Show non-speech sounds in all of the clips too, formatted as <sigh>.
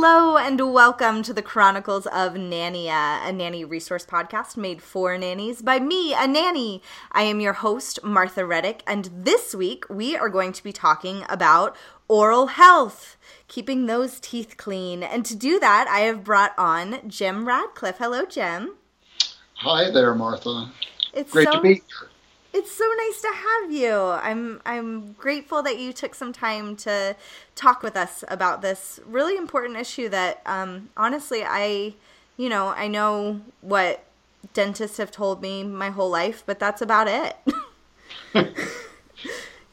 Hello and welcome to the Chronicles of Nania, a nanny resource podcast made for nannies by me, a nanny. I am your host, Martha Reddick, and this week we are going to be talking about oral health, keeping those teeth clean. And to do that, I have brought on Jim Ratcliff. Hello, Jim. Hi there, Martha. It's Great so to be here. It's so nice to have you. I'm I'm grateful that you took some time to talk with us about this really important issue that um, honestly I you know, I know what dentists have told me my whole life, but that's about it. <laughs>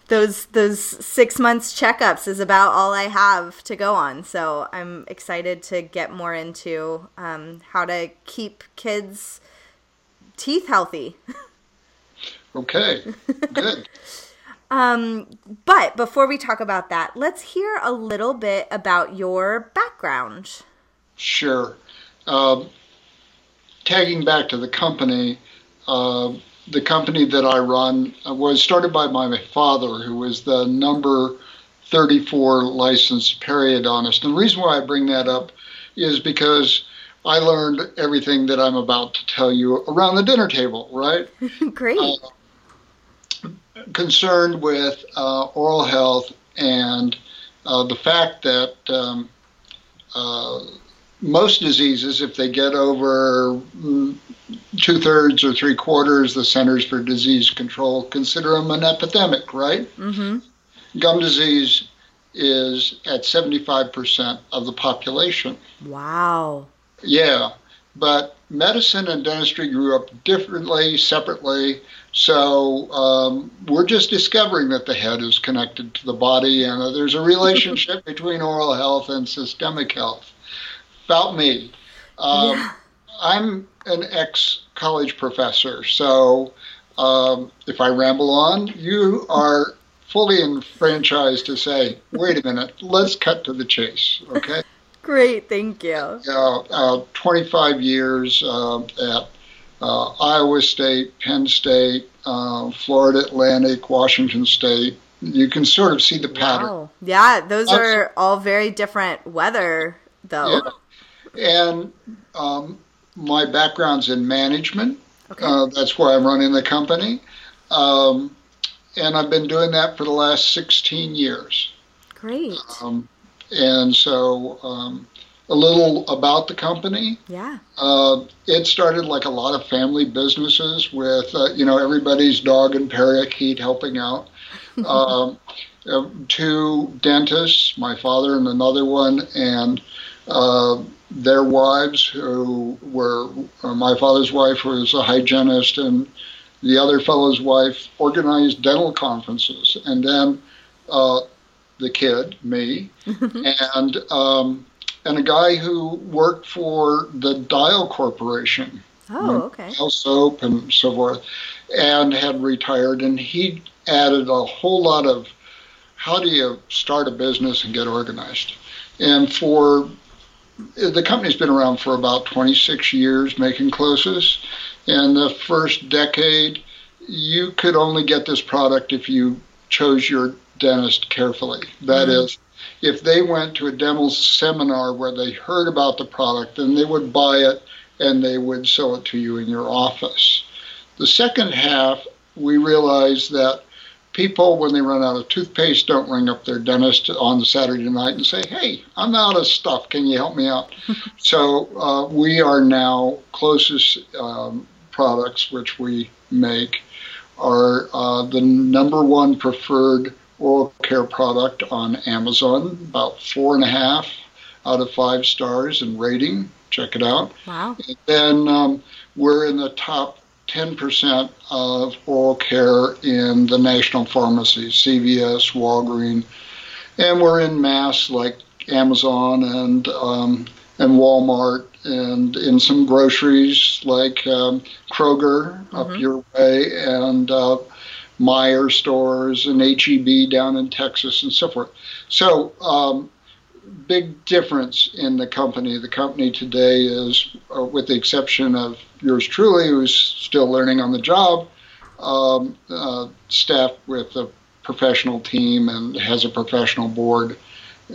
those those 6 months checkups is about all I have to go on. So, I'm excited to get more into um, how to keep kids teeth healthy. <laughs> Okay, good. <laughs> Um, but before we talk about that, let's hear a little bit about your background. Sure. Um, tagging back to the company, uh, the company that I run uh, was started by my father, who was the number 34 licensed periodontist. And the reason why I bring that up is because I learned everything that I'm about to tell you around the dinner table, right? <laughs> Great. Uh, concerned with uh, oral health and uh, the fact that um, uh, most diseases, if they get over mm, two thirds or three quarters, the Centers for Disease Control consider them an epidemic, right? mm-hmm. Gum disease is at 75% of the population. Wow. Yeah, but medicine and dentistry grew up differently, separately. So um, we're just discovering that the head is connected to the body, and uh, there's a relationship <laughs> between oral health and systemic health. About me, um, Yeah. I'm an ex college professor, so um, if I ramble on, you are fully enfranchised to say, wait a minute, let's cut to the chase, okay? <laughs> Great. Thank you. uh, uh, 25 years uh, at uh, Iowa State, Penn State, uh, Florida Atlantic, Washington State. You can sort of see the pattern. Wow. Yeah, those Awesome. are all very different weather, though. Yeah. And um, my background's in management. Okay. Uh, that's where I'm running the company. Um, and I've been doing that for the last 16 years. Great. Um, and so, um, a little about the company. Yeah. Uh, it started like a lot of family businesses with, uh, you know, everybody's dog and parakeet helping out. <laughs> um, uh, two dentists, my father and another one, and uh, their wives, who were uh, my father's wife was a hygienist, and the other fellow's wife organized dental conferences, and then uh, the kid, me, <laughs> and um, and a guy who worked for the Dial Corporation, Oh, okay. Dial Soap and so forth, and had retired, and he added a whole lot of how do you start a business and get organized, and for the company's been around for about 26 years making CloSYS. And the first decade, you could only get this product if you chose your dentist carefully. That Mhm. is, if they went to a demo seminar where they heard about the product, then they would buy it and they would sell it to you in your office. The second half, we realized that people, when they run out of toothpaste, don't ring up their dentist on the Saturday night and say, "Hey, I'm out of stuff. Can you help me out?" <laughs> so uh, we are now CloSYS um, products, which we make, are uh, the number one preferred oral care product on Amazon. About four and a half out of five stars in rating. Check it out. Wow. And then um, we're in the top 10% of oral care in the national pharmacies, CVS, Walgreens, and we're in mass like Amazon and um, and Walmart, and in some groceries like um, Kroger mm-hmm. up your way, and uh, Meijer stores and HEB down in Texas and so forth. So um, big difference in the company. The company today is, uh, with the exception of yours truly, who's still learning on the job, um, uh, staffed with a professional team and has a professional board.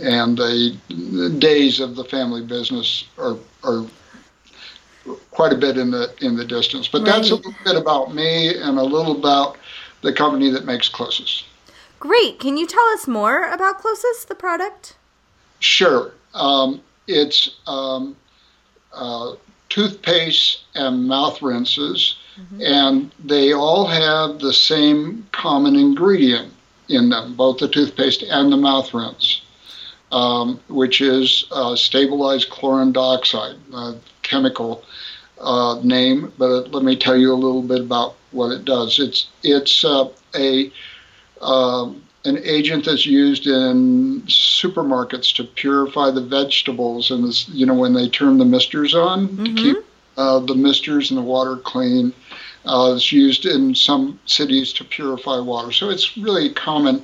And the, the days of the family business are, are quite a bit in the in the distance. But right. that's a little bit about me and a little about the company that makes CloSYS. Great. Can you tell us more about CloSYS, the product? Sure. Um, it's um, uh, toothpaste and mouth rinses, mm-hmm. and they all have the same common ingredient in them, both the toothpaste and the mouth rinse, um, which is uh, stabilized chlorine dioxide, a chemical uh, name. But let me tell you a little bit about what it does. It's it's uh, a um, an agent that's used in supermarkets to purify the vegetables and this, you know when they turn the misters on mm-hmm. to keep uh, the misters and the water clean. Uh, it's used in some cities to purify water, so it's really a common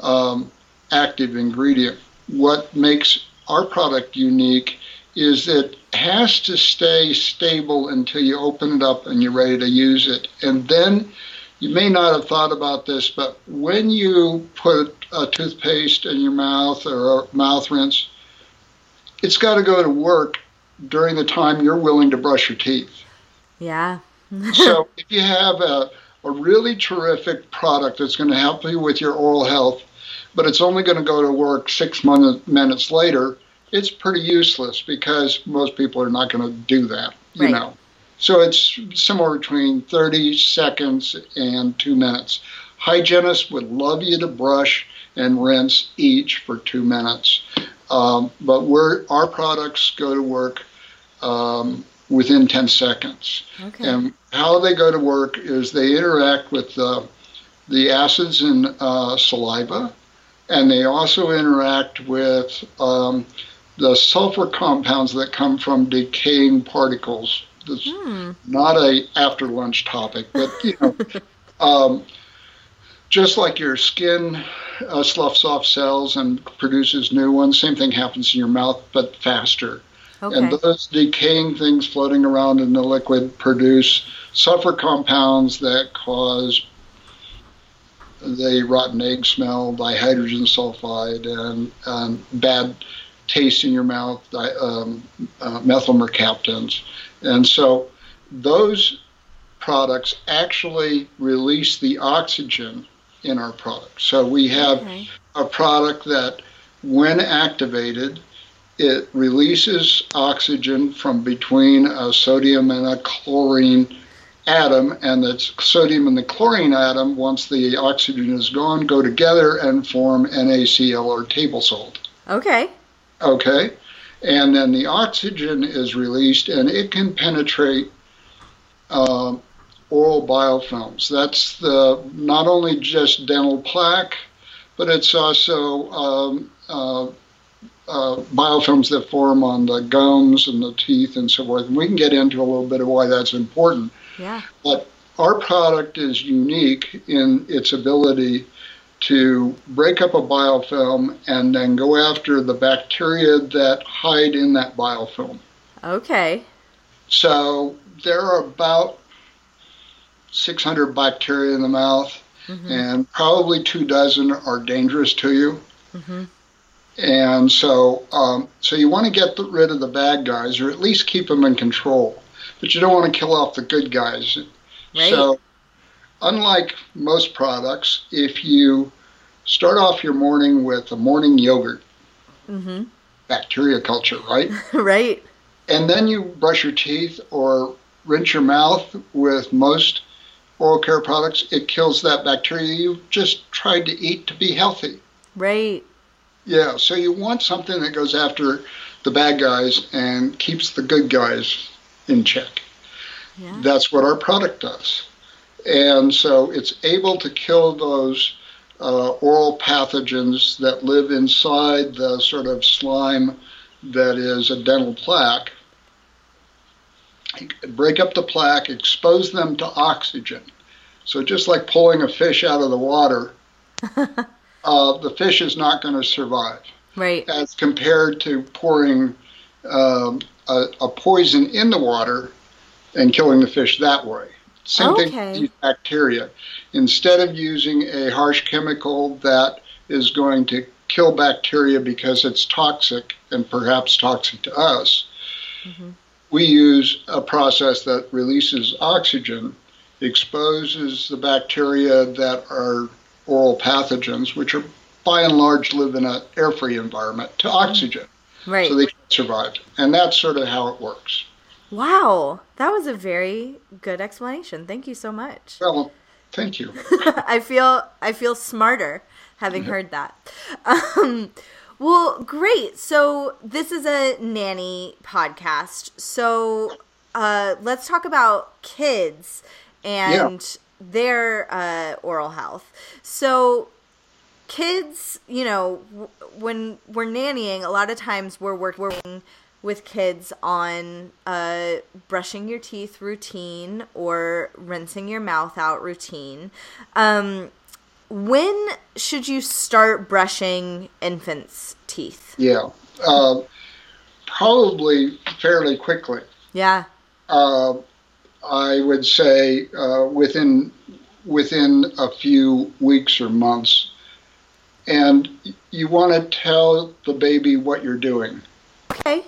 um, active ingredient. What makes our product unique is it has to stay stable until you open it up and you're ready to use it, and then you may not have thought about this, but when you put a toothpaste in your mouth or a mouth rinse, it's got to go to work during the time you're willing to brush your teeth. Yeah. <laughs> so if you have a, a really terrific product that's going to help you with your oral health, but it's only going to go to work six minutes later, it's pretty useless because most people are not going to do that, you right. know. So it's somewhere between 30 seconds and two minutes. Hygienists would love you to brush and rinse each for two minutes. Um, but we're, our products go to work um, within 10 seconds. Okay. And how they go to work is they interact with the, the acids in uh, saliva, and they also interact with um, the sulfur compounds that come from decaying particles this hmm. not a after lunch topic, but you know, <laughs> um, just like your skin uh, sloughs off cells and produces new ones, same thing happens in your mouth, but faster. Okay. And those decaying things floating around in the liquid produce sulfur compounds that cause the rotten egg smell, dihydrogen sulfide, and, and bad taste in your mouth, um, uh, methyl mercaptans. And so those products actually release the oxygen in our product. So we have okay. a product that, when activated, it releases oxygen from between a sodium and a chlorine atom, and the sodium and the chlorine atom, once the oxygen is gone, go together and form NaCl or table salt. Okay. Okay and then the oxygen is released and it can penetrate uh, oral biofilms. That's the not only just dental plaque, but it's also um, uh, uh, biofilms that form on the gums and the teeth and so forth. And we can get into a little bit of why that's important. Yeah. But our product is unique in its ability to break up a biofilm and then go after the bacteria that hide in that biofilm. Okay. So there are about 600 bacteria in the mouth, mm-hmm. and probably two dozen are dangerous to you. Mm-hmm. And so, um, so you want to get rid of the bad guys, or at least keep them in control. But you don't want to kill off the good guys. Right. So, unlike most products, if you start off your morning with a morning yogurt, Mm-hmm. bacteria culture, right? <laughs> right. and then you brush your teeth or rinse your mouth with most oral care products, it kills that bacteria you just tried to eat to be healthy. Right. Yeah, so you want something that goes after the bad guys and keeps the good guys in check. Yeah. That's what our product does. And so it's able to kill those uh, oral pathogens that live inside the sort of slime that is a dental plaque. Break up the plaque, expose them to oxygen. So just like pulling a fish out of the water, <laughs> uh, the fish is not going to survive Right. as compared to pouring um, a, a poison in the water and killing the fish that way. Same Okay. thing with bacteria. Instead of using a harsh chemical that is going to kill bacteria because it's toxic and perhaps toxic to us, Mhm. we use a process that releases oxygen, exposes the bacteria that are oral pathogens, which are by and large live in an air-free environment, to oxygen, Right. so they can survive. And that's sort of how it works. Wow. That was a very good explanation. Thank you so much. Well, thank you. <laughs> I feel I feel smarter having heard that. Um, well, great. So this is a nanny podcast. So uh, let's talk about kids and their uh, oral health. So kids, you know, w- when we're nannying, a lot of times we're working with kids on uh, brushing your teeth routine or rinsing your mouth out routine. Um, when should you start brushing infants' teeth? Yeah. Uh, probably fairly quickly. Yeah. Uh, I would say uh, within within a few weeks or months, and you want to tell the baby what you're doing Okay.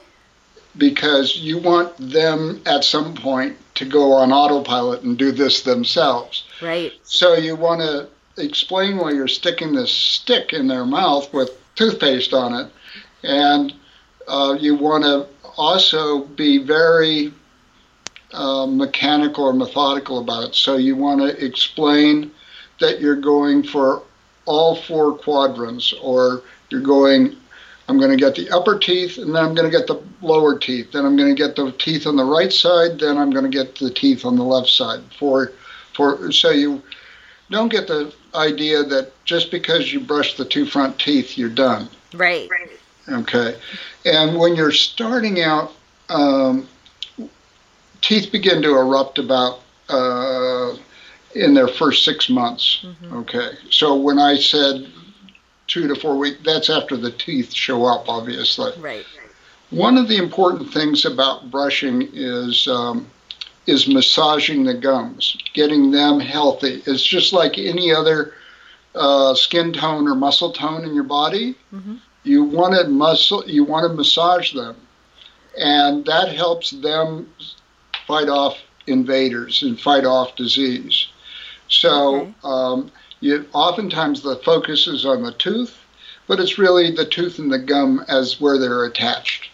because you want them at some point to go on autopilot and do this themselves. Right. So you want to explain why you're sticking this stick in their mouth with toothpaste on it, and uh, you want to also be very uh, mechanical or methodical about it. So you want to explain that you're going for all four quadrants, or you're going. I'm going to get the upper teeth, and then I'm going to get the lower teeth. Then I'm going to get the teeth on the right side. Then I'm going to get the teeth on the left side. For, for so you don't get the idea that just because you brush the two front teeth, you're done. Right. Okay. And when you're starting out, um, teeth begin to erupt about uh, in their first six months. Okay. So when I said two to four weeks, that's after the teeth show up, obviously. Right. One of the important things about brushing is um, is massaging the gums, getting them healthy. It's just like any other uh, skin tone or muscle tone in your body. Mhm. You want to muscle, you want to massage them, and that helps them fight off invaders and fight off disease. So Okay. um, you oftentimes the focus is on the tooth, but it's really the tooth and the gum as where they're attached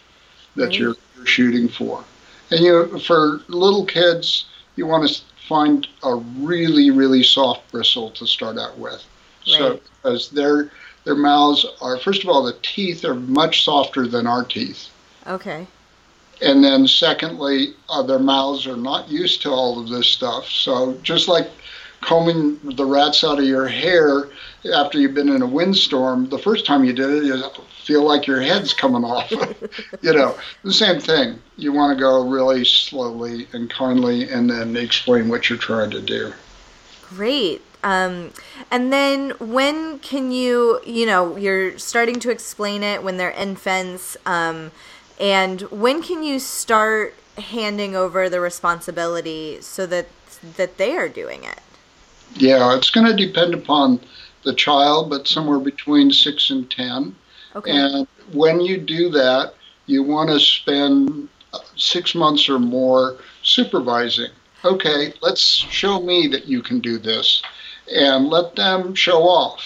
that you're, you're shooting for. And you for little kids, you want to find a really really soft bristle to start out with. So Right. because their their mouths are first of all the teeth are much softer than our teeth. Okay. And then secondly, uh, their mouths are not used to all of this stuff. So just like combing the rats out of your hair after you've been in a windstorm, the first time you did it, you feel like your head's coming off. <laughs> you know, the same thing. You want to go really slowly and kindly and then explain what you're trying to do. Great. Um, and then when can you, you know, you're starting to explain it when they're infants, um, and when can you start handing over the responsibility so that that they are doing it? Yeah, it's going to depend upon the child, but somewhere between six and ten. Okay. And when you do that, you want to spend six months or more supervising. Okay, let's show me that you can do this, and let them show off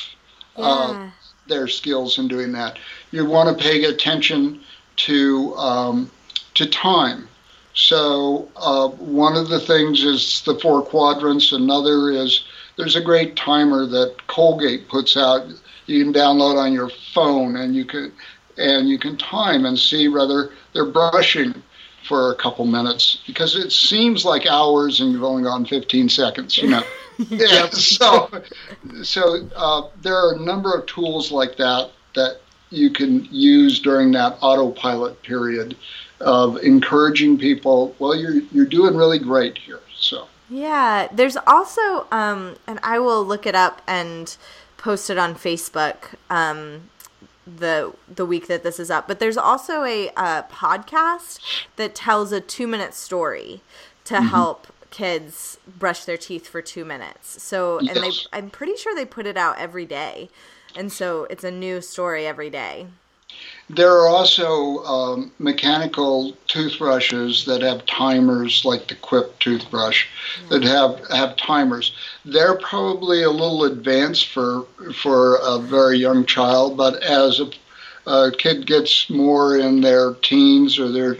uh, their skills in doing that. You want to pay attention to um, to time. So uh, one of the things is the four quadrants. Another is there's a great timer that Colgate puts out. You can download on your phone, and you can and you can time and see whether they're brushing for a couple minutes because it seems like hours and you've only gone 15 seconds. You know. <laughs> <laughs> yeah. So so uh, there are a number of tools like that that you can use during that autopilot period of encouraging people. Well, you're you're doing really great here. So Yeah, there's also, um, and I will look it up and post it on Facebook um, the the week that this is up. But there's also a uh, podcast that tells a two minute story to help kids brush their teeth for two minutes. So, and they, I'm pretty sure they put it out every day, and so it's a new story every day. There are also um, mechanical toothbrushes that have timers, like the Quip toothbrush, that have have timers. They're probably a little advanced for for a very young child, but as a, a kid gets more in their teens or their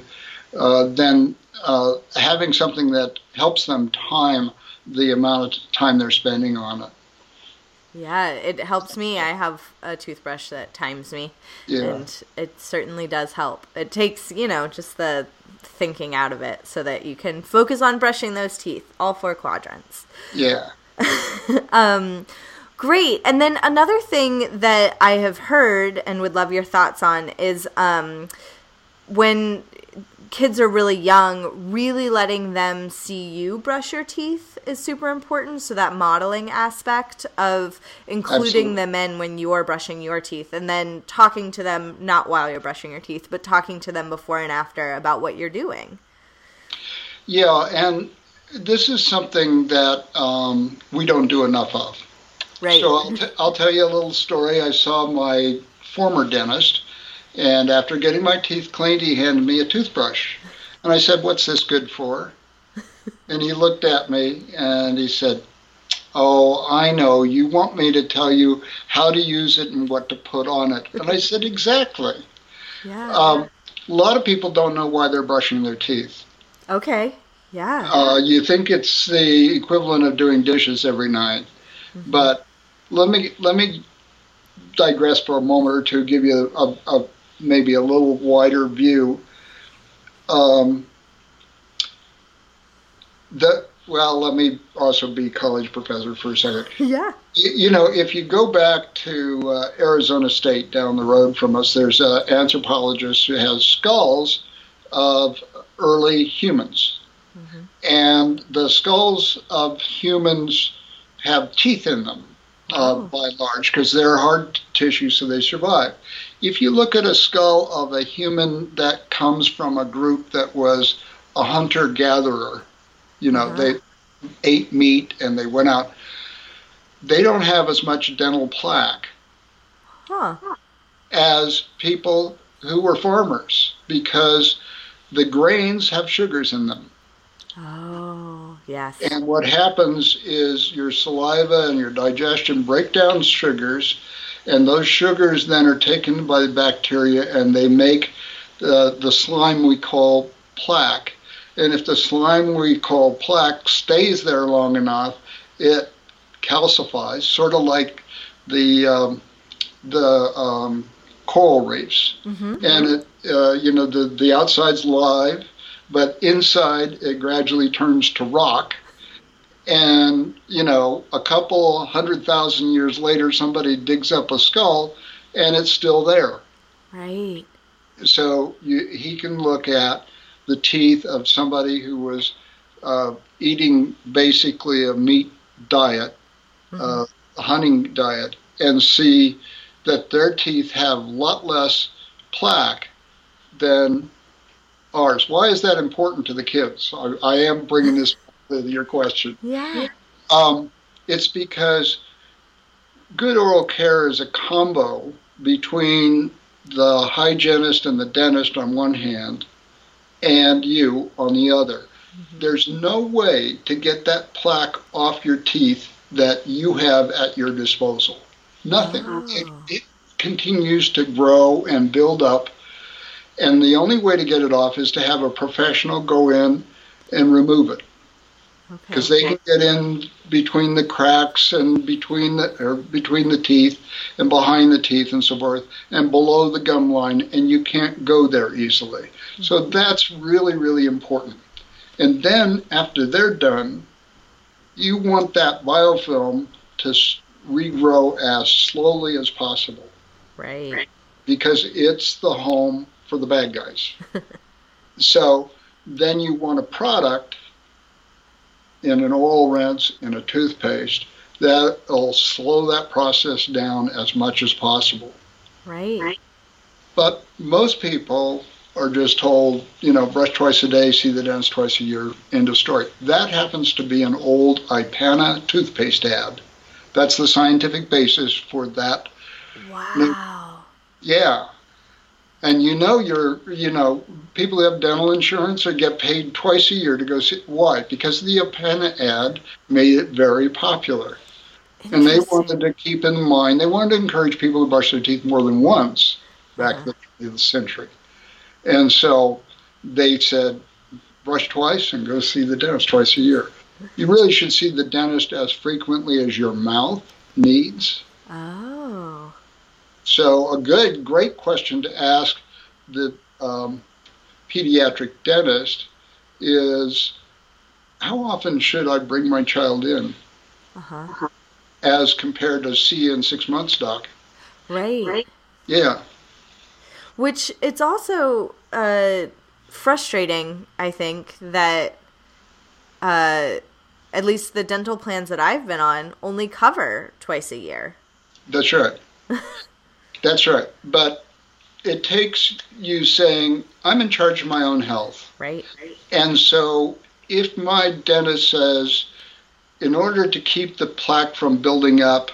uh, then uh, having something that helps them time the amount of time they're spending on it. Yeah, it helps me. I have a toothbrush that times me, Yeah. and it certainly does help. It takes, you know, just the thinking out of it so that you can focus on brushing those teeth, all four quadrants. Yeah. <laughs> um, Great. And then another thing that I have heard and would love your thoughts on is um, when kids are really young, really letting them see you brush your teeth is super important. So that modeling aspect of including Absolutely. them in when you're brushing your teeth and then talking to them, not while you're brushing your teeth, but talking to them before and after about what you're doing. Yeah, and this is something that um, we don't do enough of. Right. So I'll, t- I'll tell you a little story. I saw my former dentist, and after getting my teeth cleaned, he handed me a toothbrush. And I said, What's this good for? <laughs> And he looked at me and he said, Oh, I know. You want me to tell you how to use it and what to put on it. And I <laughs> said, Exactly. yeah. Um, a lot of people don't know why they're brushing their teeth. okay. Yeah. Uh, you think it's the equivalent of doing dishes every night, but let me let me digress for a moment or two, give you a, a maybe a little wider view. Um, the well, let me also be college professor for a second. <laughs> yeah. You know, if you go back to uh, Arizona State down the road from us, there's an anthropologist who has skulls of early humans. And the skulls of humans have teeth in them, uh, Oh. by and large, because they're hard tissue, so they survive. If you look at a skull of a human that comes from a group that was a hunter gatherer, you know, Uh-huh. they ate meat and they went out they don't have as much dental plaque Huh. as people who were farmers because the grains have sugars in them. Oh, yes. And what happens is your saliva and your digestion break down sugars, and those sugars then are taken by the bacteria and they make the, the slime we call plaque. And if the slime we call plaque stays there long enough, it calcifies, sort of like the um, the um, coral reefs. Mhm. And it, uh, you know, the the outside's live, but inside it gradually turns to rock. And you know, a couple hundred thousand years later, somebody digs up a skull, and it's still there. Right. So you, he can look at the teeth of somebody who was uh, eating basically a meat diet, uh, a hunting diet, and see that their teeth have a lot less plaque than ours. Why is that important to the kids? I, I am bringing this your question. Yeah. Um, it's because good oral care is a combo between the hygienist and the dentist on one hand, and you on the other. Mm-hmm. There's no way to get that plaque off your teeth that you have at your disposal. Nothing. Oh. It, it continues to grow and build up. And the only way to get it off is to have a professional go in and remove it because okay. they can get in between the cracks and between the or between the teeth and behind the teeth and so forth and below the gum line and you can't go there easily. Mm-hmm. so that's really really important. And then after they're done you want that biofilm to regrow as slowly as possible. Right. Because it's the home for the bad guys. <laughs> So then you want a product in an oil rinse, in a toothpaste, that'll slow that process down as much as possible. Right. But most people are just told, you know, brush twice a day, see the dentist twice a year, end of story. That happens to be an old Ipana toothpaste ad. That's the scientific basis for that. Wow. Yeah and you know you're you know people who have dental insurance or get paid twice a year to go see why? Because the Ipana ad made it very popular. And they wanted to keep in mind they wanted to encourage people to brush their teeth more than once back uh-huh. in the century. And so they said brush twice and go see the dentist twice a year. You really should see the dentist as frequently as your mouth needs. Oh so, a good, great question to ask the um, pediatric dentist is how often should I bring my child in? Uh-huh. As compared to see in six months, doc. Right. right. Yeah. Which it's also uh, frustrating, I think, that uh, at least the dental plans that I've been on only cover twice a year. That's right. <laughs> That's right. But it takes you saying, I'm in charge of my own health. Right. And so if my dentist says, in order to keep the plaque from building up,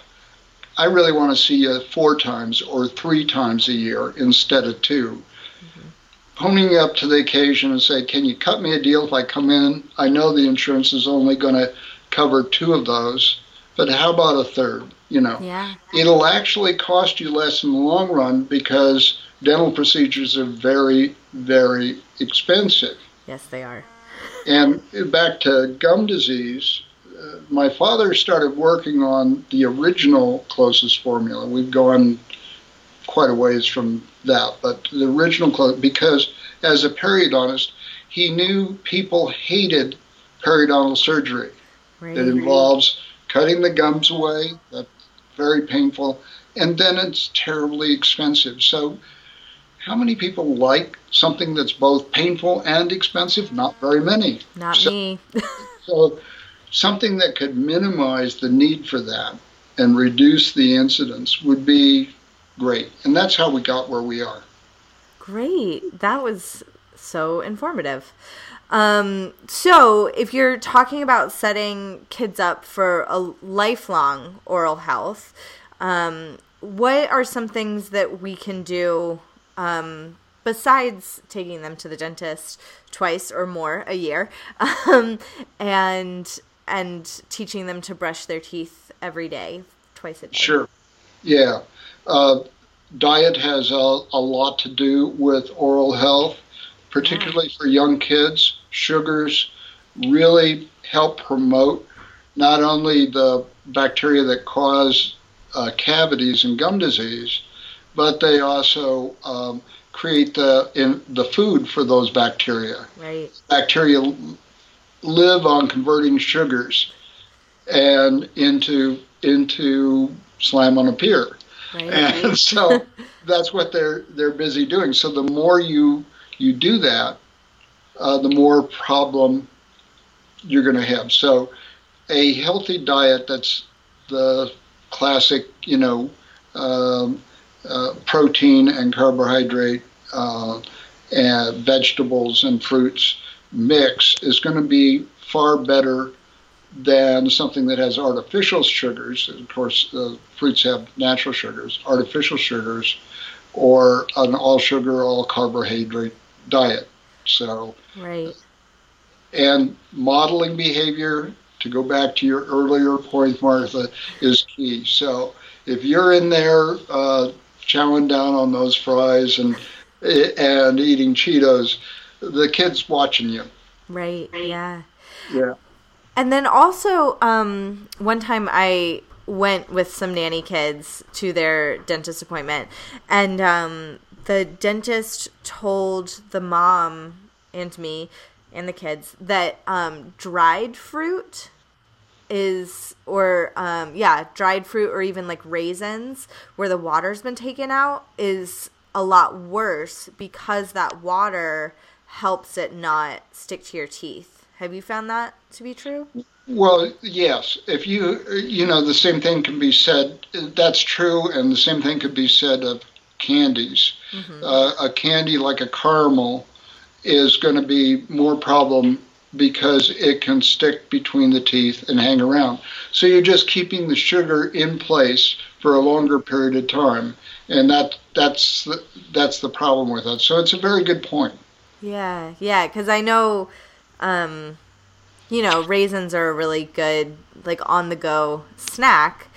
I really want to see you four times or three times a year instead of 2 mm-hmm. Honing up to the occasion and say, Can you cut me a deal if I come in? I know the insurance is only going to cover two of those, but how about a third? You know. Yeah. It'll actually cost you less in the long run because dental procedures are very, very expensive. Yes, they are. And back to gum disease, uh, my father started working on the original CloSYS formula. We've gone quite a ways from that, but the original close because as a periodontist, he knew people hated periodontal surgery. Right. It involves cutting the gums away. That very painful, and then it's terribly expensive. So, how many people like something that's both painful and expensive? Not very many. Not so, me. <laughs> so, something that could minimize the need for that and reduce the incidence would be great. And that's how we got where we are. Great. That was so informative. Um, so, if you're talking about setting kids up for a lifelong oral health, um, what are some things that we can do um, besides taking them to the dentist twice or more a year, <laughs> um, and and teaching them to brush their teeth every day, twice a day? Sure. Yeah. Uh, diet has a, a lot to do with oral health particularly for young kids. Sugars really help promote not only the bacteria that cause uh, cavities and gum disease, but they also um, create the in the food for those bacteria. Right. Bacteria live on converting sugars and into into slime on a pier. Right. And so <laughs> that's what they're they're busy doing. So the more you you do that, uh, the more problem you're going to have. So, a healthy diet that's the classic, you know, um, uh, protein and carbohydrate uh, and vegetables and fruits mix is going to be far better than something that has artificial sugars. Of course, fruits have natural sugars. Artificial sugars or an all sugar, all carbohydrate diet. So, right. And modeling behavior, to go back to your earlier point, Martha, is key. So, if you're in there uh, chowing down on those fries and and eating Cheetos, the kid's watching you. Right. Yeah. Yeah. And then also, um, one time I went with some nanny kids to their dentist appointment, and um, the dentist told the mom and me and the kids that um, dried fruit is or um, yeah dried fruit or even like raisins where the water's been taken out is a lot worse because that water helps it not stick to your teeth have you found that to be true well, yes. If you, you know, the same thing can be said. That's true, and the same thing could be said of candies. Mm-hmm. Uh, a candy like a caramel is going to be more problem because it can stick between the teeth and hang around. So you're just keeping the sugar in place for a longer period of time, and that that's the, that's the problem with it. So it's a very good point. Yeah, yeah, because I know. Um, you know, raisins are a really good like on the go snack.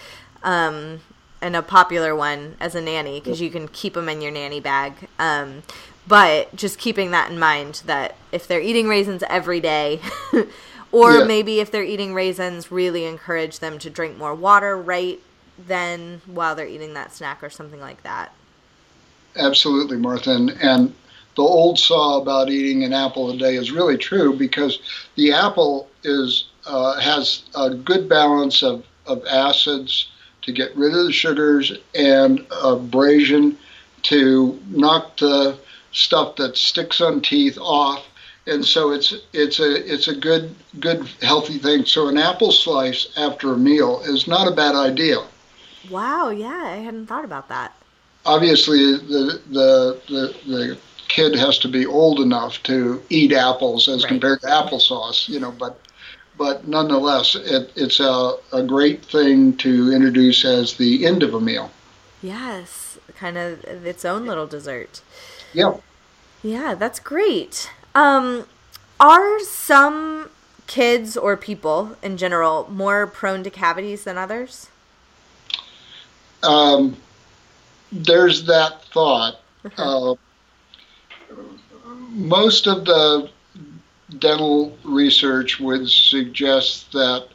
Um, and a popular one as a nanny because you can keep them in your nanny bag. Um, but just keeping that in mind that if they're eating raisins every day, <laughs> or yeah. maybe if they're eating raisins, really encourage them to drink more water right then while they're eating that snack or something like that. Absolutely, Martha. And, and the old saw about eating an apple a day is really true because the apple is uh, has a good balance of, of acids to get rid of the sugars and abrasion to knock the stuff that sticks on teeth off. And so it's it's a it's a good good healthy thing. So an apple slice after a meal is not a bad idea. Wow yeah i hadn't thought about that. Obviously the the the, the kid has to be old enough to eat apples as right. compared to applesauce, you know, but but nonetheless, it, it's a, a great thing to introduce as the end of a meal. Yes, kind of its own little dessert. Yeah. Yeah, that's great. Um, are some kids or people in general more prone to cavities than others? Um, there's that thought. Uh, most of the dental research would suggest that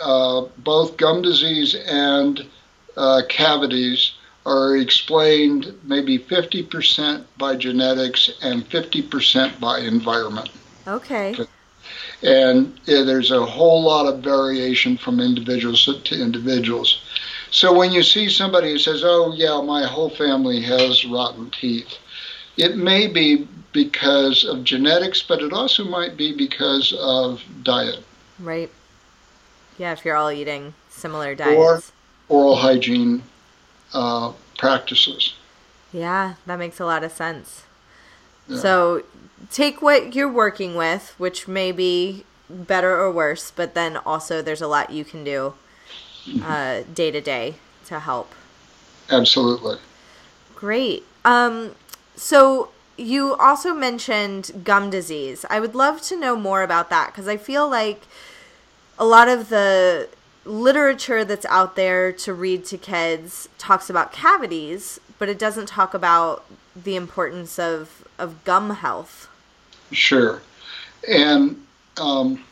uh, both gum disease and uh, cavities are explained maybe 50% by genetics and 50% by environment. Okay. And yeah, there's a whole lot of variation from individuals to individuals. So when you see somebody who says, oh, yeah, my whole family has rotten teeth, it may be because of genetics, but it also might be because of diet. Right. Yeah, if you're all eating similar diets. Or oral hygiene uh, practices. Yeah, that makes a lot of sense. Yeah. So take what you're working with, which may be better or worse, but then also there's a lot you can do day to day to help. Absolutely. Great. Um, so you also mentioned gum disease. I would love to know more about that because I feel like a lot of the literature that's out there to read to kids talks about cavities, but it doesn't talk about the importance of, of gum health. Sure. And um,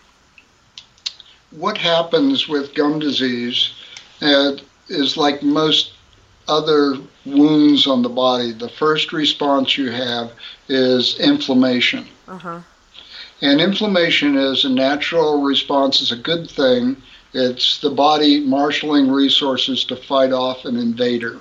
what happens with gum disease uh, is like most other wounds on the body, the first response you have is inflammation. Uh-huh. And inflammation is a natural response, it's a good thing. It's the body marshaling resources to fight off an invader.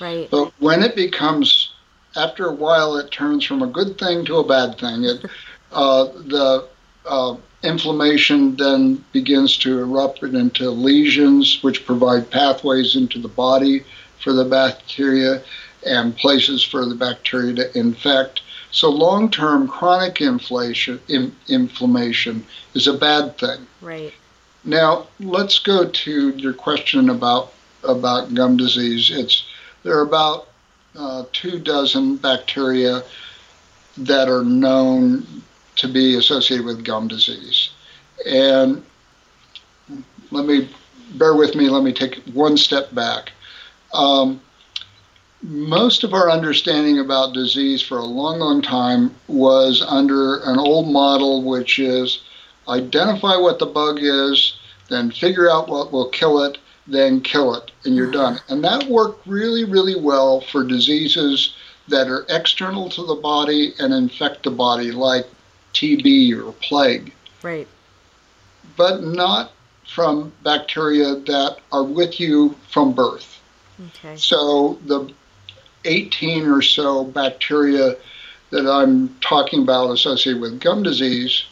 Right. But when it becomes, after a while, it turns from a good thing to a bad thing. It, <laughs> uh, the uh, inflammation then begins to erupt into lesions, which provide pathways into the body for the bacteria and places for the bacteria to infect. So long term chronic inflation, in, inflammation is a bad thing. Right. Now let's go to your question about about gum disease. It's there are about uh, two dozen bacteria that are known to be associated with gum disease. And let me bear with me, let me take one step back. Um, most of our understanding about disease for a long, long time was under an old model, which is identify what the bug is, then figure out what will kill it, then kill it, and you're done. And that worked really, really well for diseases that are external to the body and infect the body, like TB or plague. Right. But not from bacteria that are with you from birth. Okay. So the 18 or so bacteria that I'm talking about associated with gum disease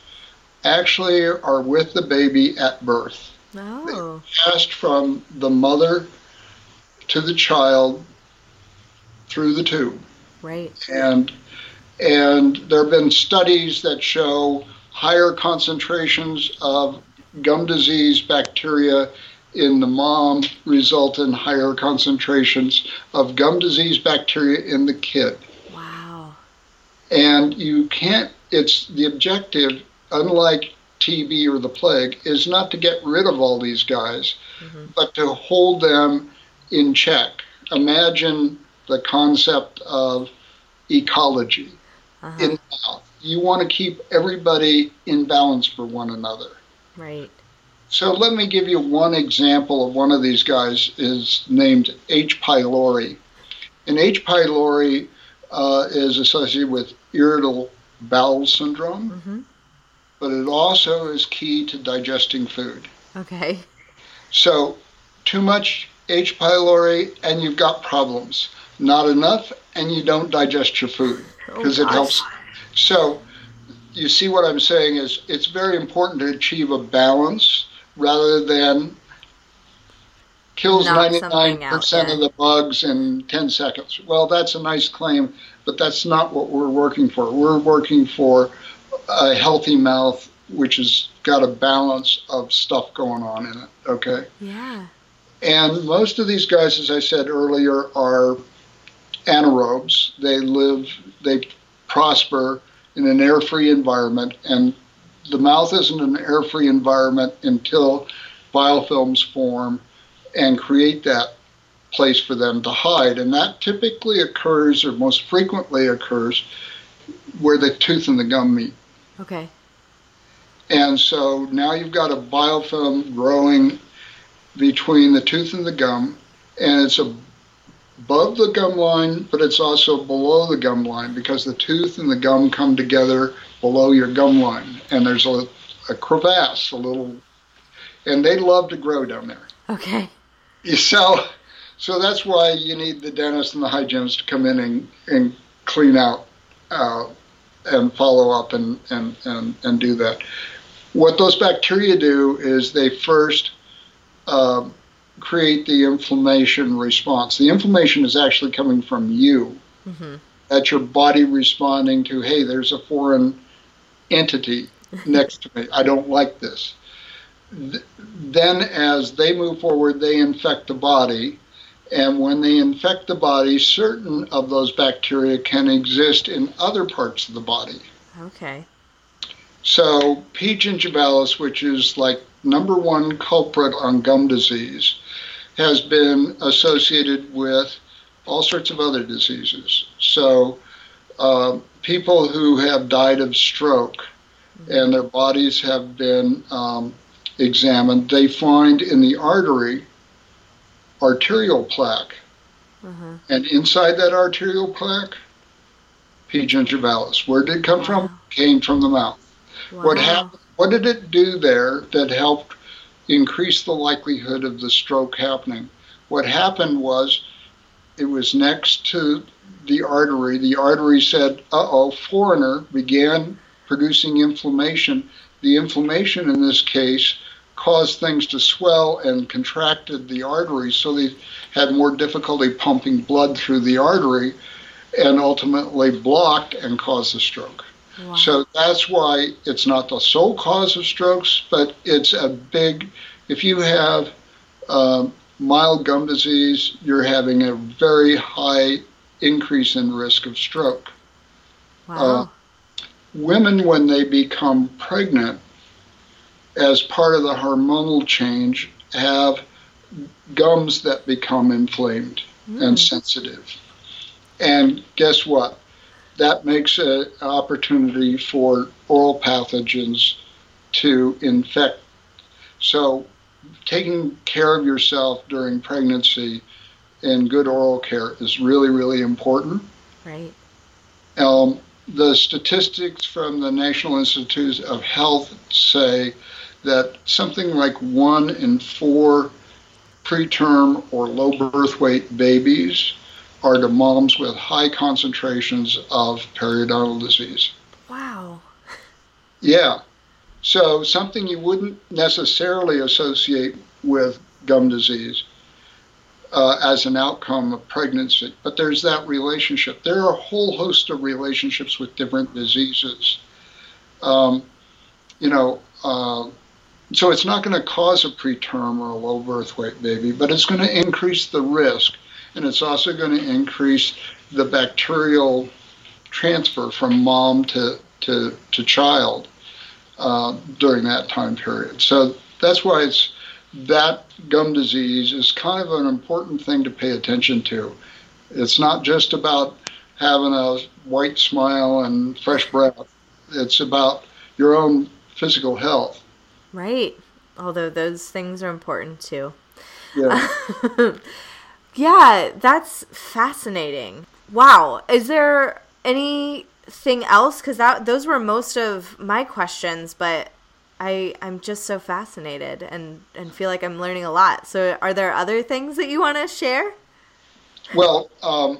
actually are with the baby at birth. Oh. Passed from the mother to the child through the tube. Right. And and there have been studies that show higher concentrations of gum disease bacteria in the mom result in higher concentrations of gum disease bacteria in the kid. Wow. And you can't, it's the objective, unlike TB or the plague, is not to get rid of all these guys, Mm-hmm. but to hold them in check. Imagine the concept of ecology Uh-huh. in the mouth. You want to keep everybody in balance for one another. Right. So let me give you one example of one of these guys is named H. pylori. And H. pylori uh, is associated with irritable bowel syndrome, Mm-hmm. but it also is key to digesting food. Okay. So too much H. pylori and you've got problems. Not enough and you don't digest your food because Oh, it gosh. helps. So you see what I'm saying is it's very important to achieve a balance rather than kills Knock 99% out, yeah. of the bugs in 10 seconds. Well, that's a nice claim, but that's not what we're working for. We're working for a healthy mouth which has got a balance of stuff going on in it, okay? Yeah. And most of these guys, as I said earlier, are anaerobes. They live, they prosper in an air free environment. And the mouth isn't an air free environment until biofilms form and create that place for them to hide. And that typically occurs, or most frequently occurs, where the tooth and the gum meet. Okay. And so now you've got a biofilm growing between the tooth and the gum, and it's above the gum line, but it's also below the gum line because the tooth and the gum come together below your gum line, and there's a, a crevasse, a little, and they love to grow down there. Okay. So, <laughs> so that's why you need the dentist and the hygienist to come in and, and clean out uh, and follow up and, and, and, and do that. What those bacteria do is they first uh, create the inflammation response. The inflammation is actually coming from you. Mm-hmm. That's your body responding to, hey, there's a foreign entity next to me. I don't like this. Th- Then, as they move forward, they infect the body. And when they infect the body, certain of those bacteria can exist in other parts of the body. Okay. So, P. gingivalis, which is like number one culprit on gum disease, has been associated with all sorts of other diseases. So, uh, people who have died of stroke and their bodies have been um, examined, they find in the artery arterial plaque. Uh-huh. And inside that arterial plaque, P. gingivalis. Where did it come from? Came from the mouth. What happened? What did it do there that helped increase the likelihood of the stroke happening? What happened was it was next to the artery. The artery said, "Uh oh, foreigner," began producing inflammation. The inflammation in this case caused things to swell and contracted the artery, so they had more difficulty pumping blood through the artery, and ultimately blocked and caused the stroke. Wow. So that's why it's not the sole cause of strokes, but it's a big. If you have um, mild gum disease, you're having a very high increase in risk of stroke. Wow. Uh, women, when they become pregnant, as part of the hormonal change, have gums that become inflamed and sensitive. And guess what? That makes an opportunity for oral pathogens to infect. So, taking care of yourself during pregnancy and good oral care is really, really important. right. Um, the statistics from the National Institutes of Health say that something like one in four preterm or low birth weight babies are to moms with high concentrations of periodontal disease. Wow. Yeah. So something you wouldn't necessarily associate with gum disease uh, as an outcome of pregnancy, but there's that relationship. There are a whole host of relationships with different diseases. Um, you know, uh, so it's not going to cause a preterm or a low birth weight baby, but it's going to increase the risk, and it's also going to increase the bacterial transfer from mom to to, to child uh, during that time period. So that's why it's that gum disease is kind of an important thing to pay attention to. It's not just about having a white smile and fresh breath. It's about your own physical health. Right. Although those things are important too. Yeah. <laughs> Yeah, that's fascinating. Wow. Is there anything else? Because that those were most of my questions, but I I'm just so fascinated and and feel like I'm learning a lot. So, are there other things that you want to share? Well, um,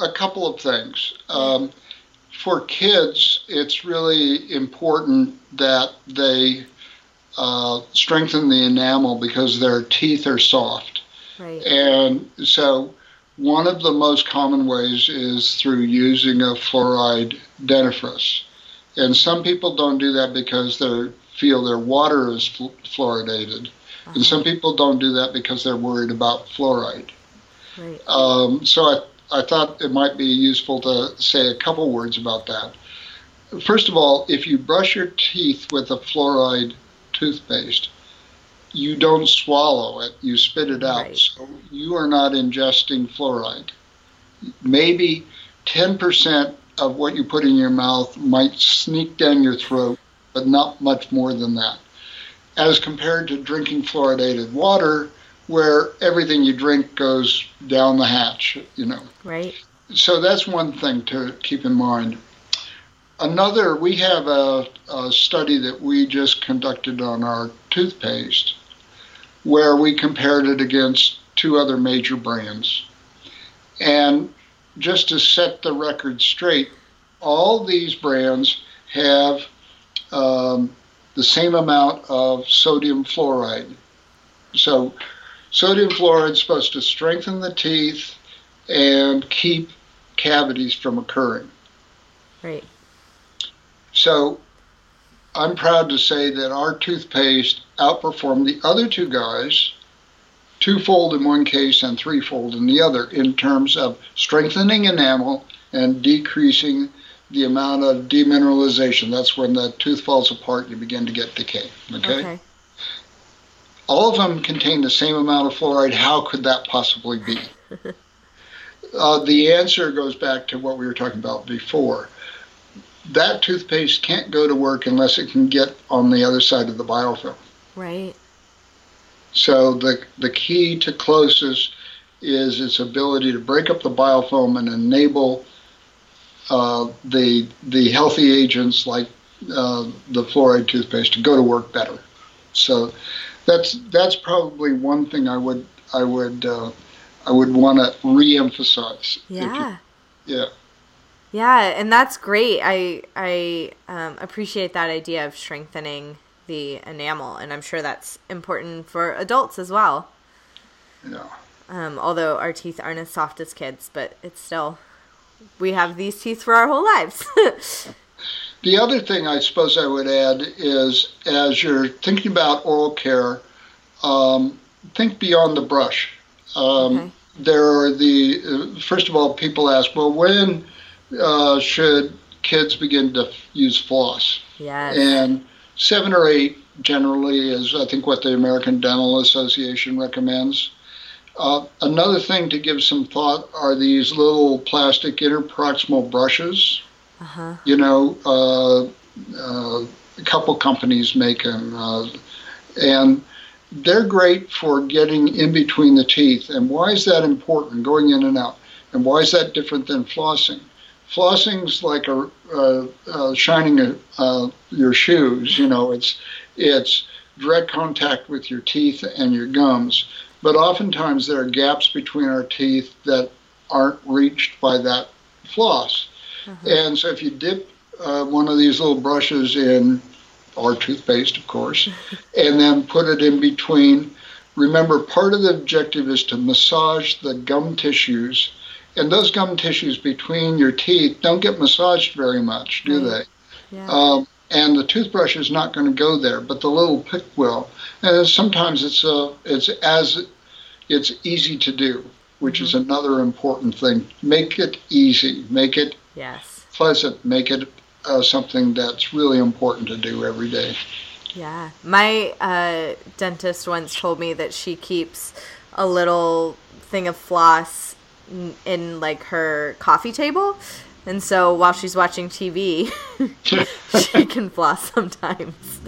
a couple of things. Um, for kids, it's really important that they uh, strengthen the enamel because their teeth are soft. Right. And so, one of the most common ways is through using a fluoride dentifrice. And some people don't do that because they feel their water is fl- fluoridated. And some people don't do that because they're worried about fluoride. Right. Um, so I, I thought it might be useful to say a couple words about that. First of all, if you brush your teeth with a fluoride toothpaste, you don't swallow it, you spit it out. Right. So you are not ingesting fluoride. Maybe 10% of what you put in your mouth might sneak down your throat, but not much more than that. As compared to drinking fluoridated water, where everything you drink goes down the hatch, you know. Right. So that's one thing to keep in mind. Another, we have a, a study that we just conducted on our toothpaste where we compared it against two other major brands. And just to set the record straight, all these brands have um, the same amount of sodium fluoride. So, sodium fluoride is supposed to strengthen the teeth and keep cavities from occurring. Right. So, I'm proud to say that our toothpaste outperformed the other two guys, twofold in one case and threefold in the other, in terms of strengthening enamel and decreasing the amount of demineralization. That's when the tooth falls apart, you begin to get decay. Okay? Okay. All of them contain the same amount of fluoride. How could that possibly be? <laughs> uh, the answer goes back to what we were talking about before. That toothpaste can't go to work unless it can get on the other side of the biofilm. Right. So the the key to CloSYS is its ability to break up the biofilm and enable uh, the the healthy agents like uh, the fluoride toothpaste to go to work better. So that's that's probably one thing I would I would uh, I would want to reemphasize. if you- Yeah. yeah. Yeah, and that's great. I I um, appreciate that idea of strengthening the enamel, and I'm sure that's important for adults as well. Yeah. Um, although our teeth aren't as soft as kids, but it's still we have these teeth for our whole lives. <laughs> The other thing I suppose I would add is as you're thinking about oral care, um, think beyond the brush. Um, Okay. there are the uh, first of all, people ask, well, when uh, should kids begin to use floss? Yes. And seven or eight generally is, I think, what the American Dental Association recommends. Uh, another thing to give some thought are these little plastic interproximal brushes. Uh-huh. You know, uh, uh, a couple companies make them, uh, and they're great for getting in between the teeth. And why is that important? Going in and out. And why is that different than flossing? Flossing's like a, uh, uh, shining uh, your shoes. You know, it's it's direct contact with your teeth and your gums. But oftentimes there are gaps between our teeth that aren't reached by that floss. Mm-hmm. And so if you dip uh, one of these little brushes in, or toothpaste, of course, <laughs> and then put it in between, remember part of the objective is to massage the gum tissues. And those gum tissues between your teeth don't get massaged very much, do right. they? Yeah. Um, and the toothbrush is not going to go there, but the little pick will. And sometimes it's a, uh, it's as it's easy to do, which mm-hmm. is another important thing. Make it easy, make it yes pleasant, make it uh, something that's really important to do every day. Yeah, my uh, dentist once told me that she keeps a little thing of floss in, like her coffee table and so while she's watching TV, <laughs> she <laughs> can floss sometimes.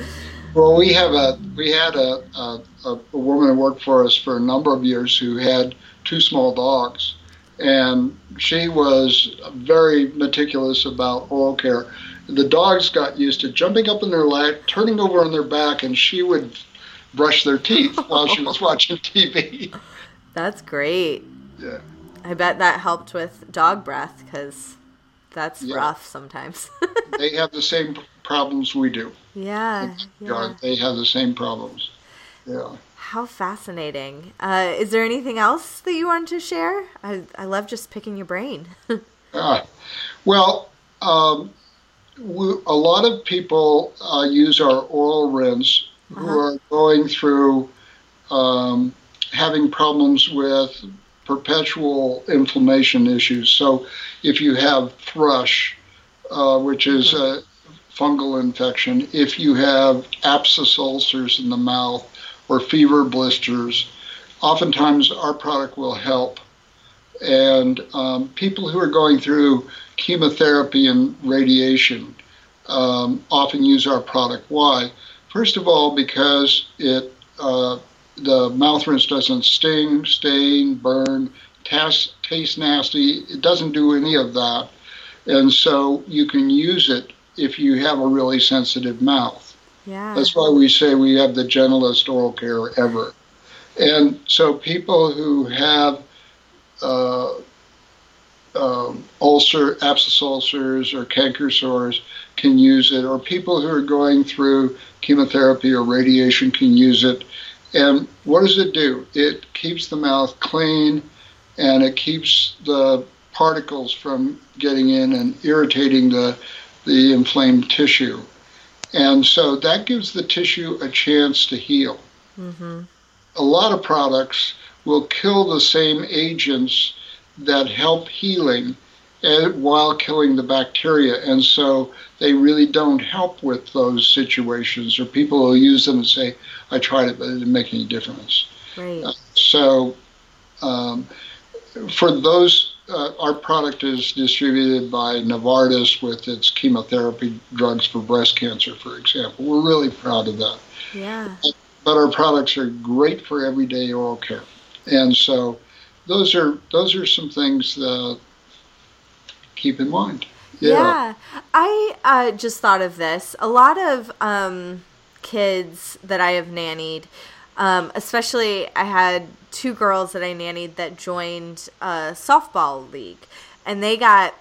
Well, we have a we had a, a, a woman who worked for us for a number of years who had two small dogs, and she was very meticulous about oral care. The dogs got used to jumping up in their lap, turning over on their back, and she would brush their teeth while she was <laughs> watching TV. That's great. Yeah. I bet that helped with dog breath because that's yeah. rough sometimes. <laughs> they have the same problems we do. Yeah, yeah. They have the same problems. Yeah. How fascinating. Uh, is there anything else that you want to share? I, I love just picking your brain. uh, <laughs> well, um, we, a lot of people uh, use our oral rinse who uh-huh. are going through um, having problems with perpetual inflammation issues. So if you have thrush, uh, which is a fungal infection, if you have abscess ulcers in the mouth or fever blisters, oftentimes our product will help. And um, people who are going through chemotherapy and radiation um, often use our product. Why? First of all, because it uh, the mouth rinse doesn't sting, stain, burn, taste, taste nasty. It doesn't do any of that. And so you can use it if you have a really sensitive mouth. Yeah. That's why we say we have the gentlest oral care ever. And so people who have uh, um, ulcer, abscess ulcers, or canker sores can use it, or people who are going through chemotherapy or radiation can use it. And what does it do? It keeps the mouth clean and it keeps the particles from getting in and irritating the, the inflamed tissue. And so that gives the tissue a chance to heal. Mm-hmm. A lot of products will kill the same agents that help healing eh, while killing the bacteria. And so they really don't help with those situations, or people will use them and say, I tried it, but it didn't make any difference. Right. Uh, so um, for those, uh, our product is distributed by Novartis with its chemotherapy drugs for breast cancer, for example. We're really proud of that. Yeah. But our products are great for everyday oral care, and so those are those are some things that keep in mind. Yeah, yeah. I uh, just thought of this. A lot of um, kids that I have nannied, um, especially I had two girls that I nannied that joined a softball league, and they got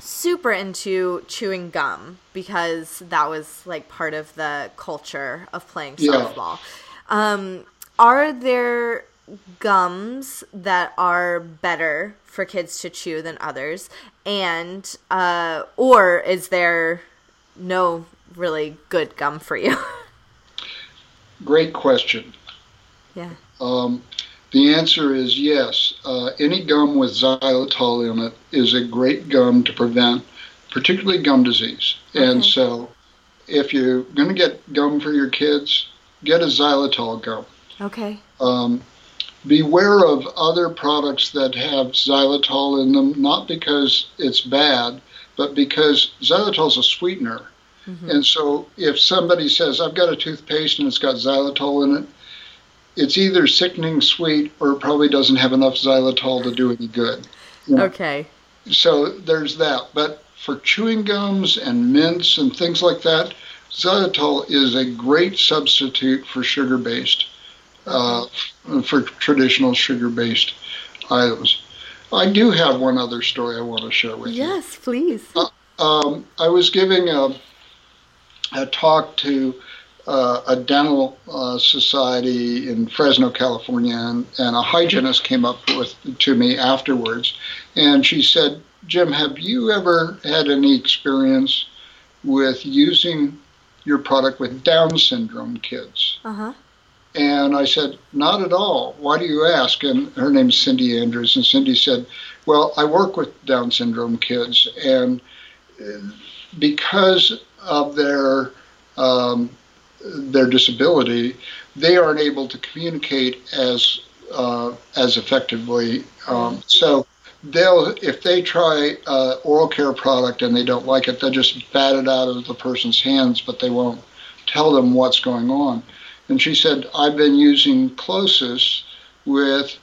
super into chewing gum because that was like part of the culture of playing softball. Yeah. Um, are there gums that are better for kids to chew than others and uh, or is there no really good gum for you <laughs> Great question. Yeah. Um, The answer is yes. Uh, any gum with xylitol in it is a great gum to prevent, particularly gum disease. Okay. And so, if you're going to get gum for your kids, get a xylitol gum. Okay. Um, beware of other products that have xylitol in them, not because it's bad, but because xylitol is a sweetener. Mm-hmm. And so if somebody says, I've got a toothpaste and it's got xylitol in it, it's either sickening sweet or it probably doesn't have enough xylitol to do any good. You know? Okay. So there's that. But for chewing gums and mints and things like that, xylitol is a great substitute for sugar based, uh, for traditional sugar based items. I do have one other story I want to share with yes, you. Yes, please. Uh, um, I was giving a, a talk to uh, a dental uh, society in Fresno, California, and, and, a hygienist came up with to me afterwards, and she said, "Jim, have you ever had any experience with using your product with Down syndrome kids?" Uh-huh. And I said, Not at all. Why do you ask? And her name's Cindy Andrews. And Cindy said, Well, I work with Down syndrome kids, and uh, because of their um, their disability, they aren't able to communicate as uh, as effectively. Um, so they'll if they try uh, oral care product and they don't like it, they'll just bat it out of the person's hands, but they won't tell them what's going on. And she said, I've been using CloSYS with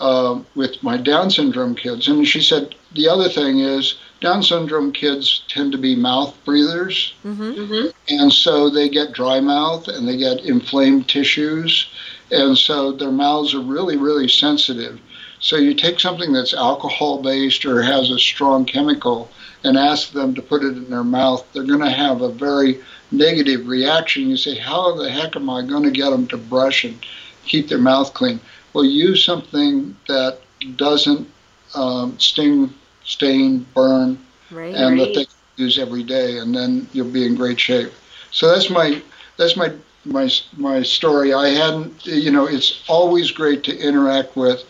uh, with my Down syndrome kids. And she said, the other thing is Down syndrome kids tend to be mouth breathers. Mm-hmm. Mm-hmm. And so they get dry mouth and they get inflamed tissues. And so their mouths are really, really sensitive. So you take something that's alcohol based or has a strong chemical and ask them to put it in their mouth, they're going to have a very negative reaction, you say, How the heck am I going to get them to brush and keep their mouth clean? Well, use something that doesn't um, sting, stain, burn, right, and right. that they use every day, and then you'll be in great shape. So that's my that's my my my story. I hadn't, you know, it's always great to interact with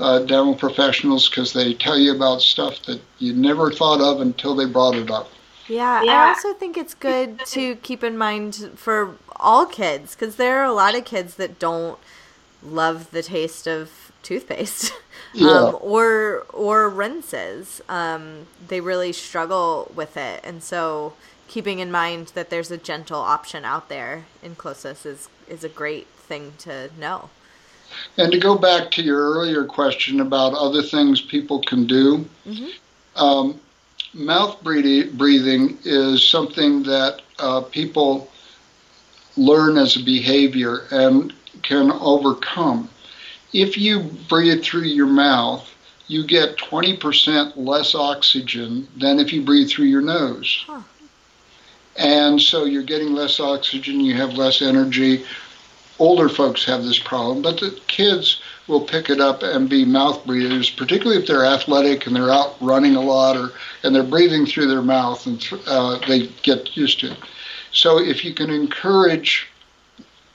uh, dental professionals because they tell you about stuff that you never thought of until they brought it up. Yeah, yeah, I also think it's good to keep in mind for all kids because there are a lot of kids that don't love the taste of toothpaste <laughs> yeah. um, or or rinses. Um, they really struggle with it, and so keeping in mind that there's a gentle option out there in CloSYS is is a great thing to know. And to go back to your earlier question about other things people can do, mm-hmm. um, mouth breathing is something that uh, people learn as a behavior and can overcome. If you breathe through your mouth, you get 20% less oxygen than if you breathe through your nose. Huh. And so you're getting less oxygen, you have less energy. Older folks have this problem, but the kids will pick it up and be mouth breathers, particularly if they're athletic and they're out running a lot or and they're breathing through their mouth and uh, they get used to it. So if you can encourage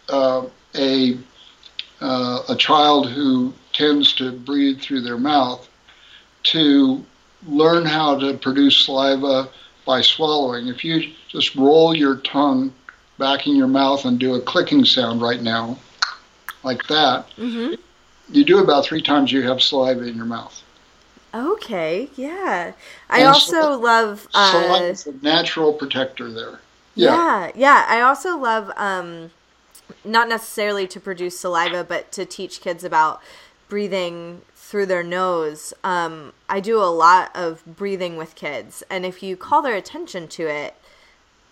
uh, a uh, a child who tends to breathe through their mouth to learn how to produce saliva by swallowing. If you just roll your tongue back in your mouth and do a clicking sound right now, like that, mm-hmm you do about three times you have saliva in your mouth. Okay, yeah. I and also so, love uh, a natural protector there. Yeah. yeah, yeah. I also love um, not necessarily to produce saliva, but to teach kids about breathing through their nose. Um, I do a lot of breathing with kids, and if you call their attention to it,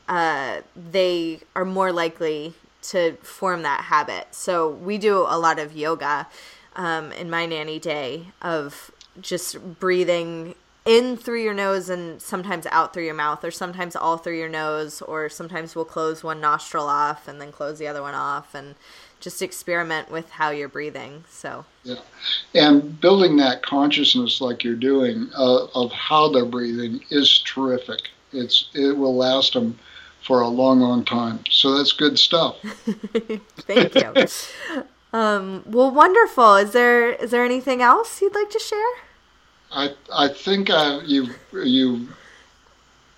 uh, they are more likely to form that habit. So we do a lot of yoga um, in my nanny day of just breathing in through your nose and sometimes out through your mouth or sometimes all through your nose or sometimes we'll close one nostril off and then close the other one off and just experiment with how you're breathing. So yeah. And building that consciousness like you're doing uh, of how they're breathing is terrific. It's it will last them for a long long time so that's good stuff <laughs> thank you Um, well, wonderful. Is there is there anything else you'd like to share? I I think I, you you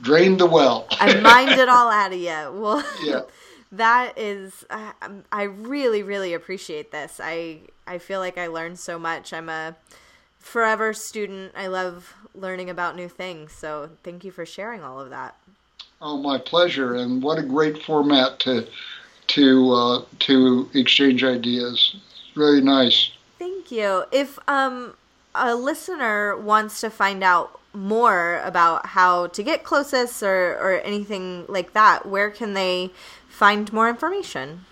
drained the well. I mined it <laughs> all out of you. Well, Yeah. <laughs> that is I, I really really appreciate this. I I feel like I learned so much. I'm a forever student. I love learning about new things. So thank you for sharing all of that. Oh, my pleasure. And what a great format to to uh, to exchange ideas. Very nice. Thank you. If um a listener wants to find out more about how to get CloSYS or or anything like that, where can they find more information?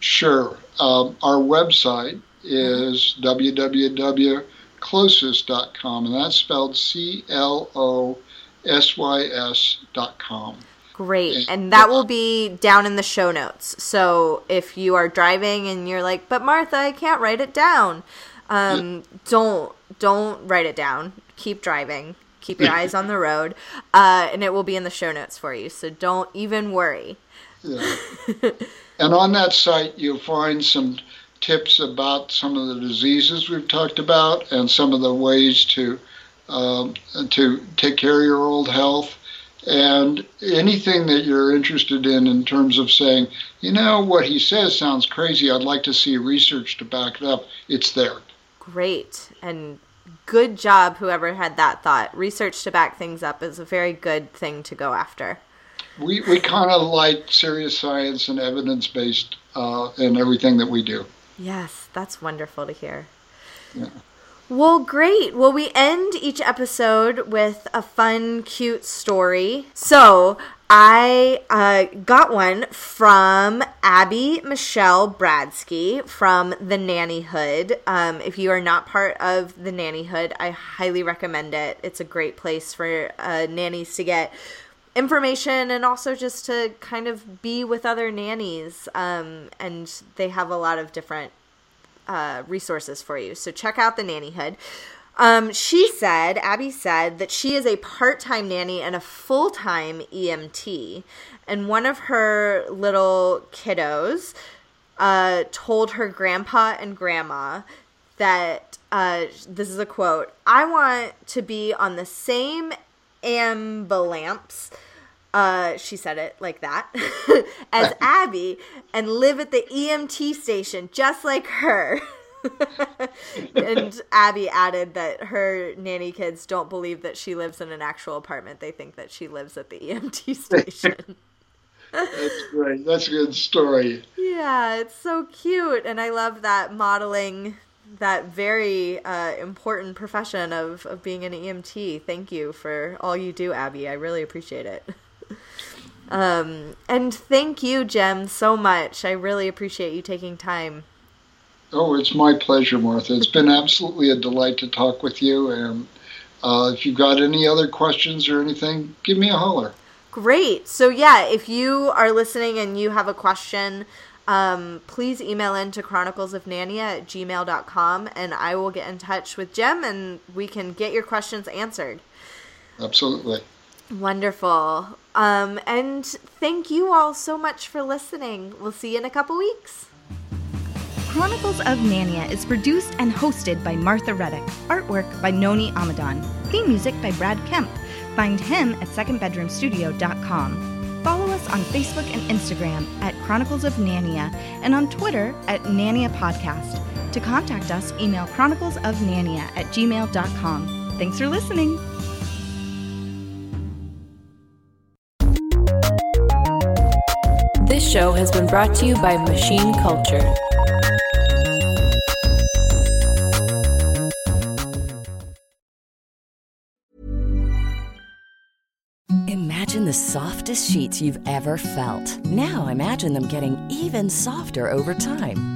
Sure. Um, our website is www.closys.com, and that's spelled C L O S Y S.com. Great. And that will be down in the show notes. So if you are driving and you're like, "But Martha, I can't write it down." Um, don't don't write it down. Keep driving. Keep your <laughs> eyes on the road. Uh, and it will be in the show notes for you. So don't even worry. Yeah. <laughs> and on that site, you'll find some tips about some of the diseases we've talked about and some of the ways to um, to take care of your old health and anything that you're interested in in terms of saying, you know, what he says sounds crazy. I'd like to see research to back it up. It's there. Great. And good job, whoever had that thought. Research to back things up is a very good thing to go after. We, we kind of like serious science and evidence based uh, in everything that we do. Yes, that's wonderful to hear. Yeah. Well, great. Well, we end each episode with a fun, cute story. So, I uh, got one from Abby Michelle Bradsky from the Nannyhood. Um, if you are not part of the Nannyhood, I highly recommend it. It's a great place for uh, nannies to get information and also just to kind of be with other nannies. Um, and they have a lot of different uh, resources for you. So check out the Nannyhood. Um, she said, Abby said that she is a part time nanny and a full time EMT. And one of her little kiddos uh, told her grandpa and grandma that uh, this is a quote I want to be on the same ambulance. Uh, she said it like that, <laughs> as Abby, and live at the EMT station just like her. <laughs> and Abby added that her nanny kids don't believe that she lives in an actual apartment. They think that she lives at the EMT <laughs> station. That's great. That's a good story. yeah, it's so cute. And I love that modeling that very uh, important profession of, of being an EMT. Thank you for all you do, Abby. I really appreciate it. Um, and thank you, Jim, so much. I really appreciate you taking time. Oh, it's my pleasure, Martha. It's been absolutely a delight to talk with you. And uh, if you've got any other questions or anything, give me a holler. Great. So, yeah, if you are listening and you have a question, um, please email in to chroniclesofnania at gmail.com and I will get in touch with Jim and we can get your questions answered. Absolutely. Wonderful. Um, and thank you all so much for listening. We'll see you in a couple weeks. Chronicles of Nania is produced and hosted by Martha Reddick. Artwork by Noni Amadon. Theme music by Brad Kemp. Find him at secondbedroomstudio.com. Follow us on Facebook and Instagram at Chronicles of Nania and on Twitter at Nania Podcast. To contact us, email chroniclesofnania at gmail.com. Thanks for listening. Show has been brought to you by Machine Culture. Imagine the softest sheets you've ever felt. Now imagine them getting even softer over time.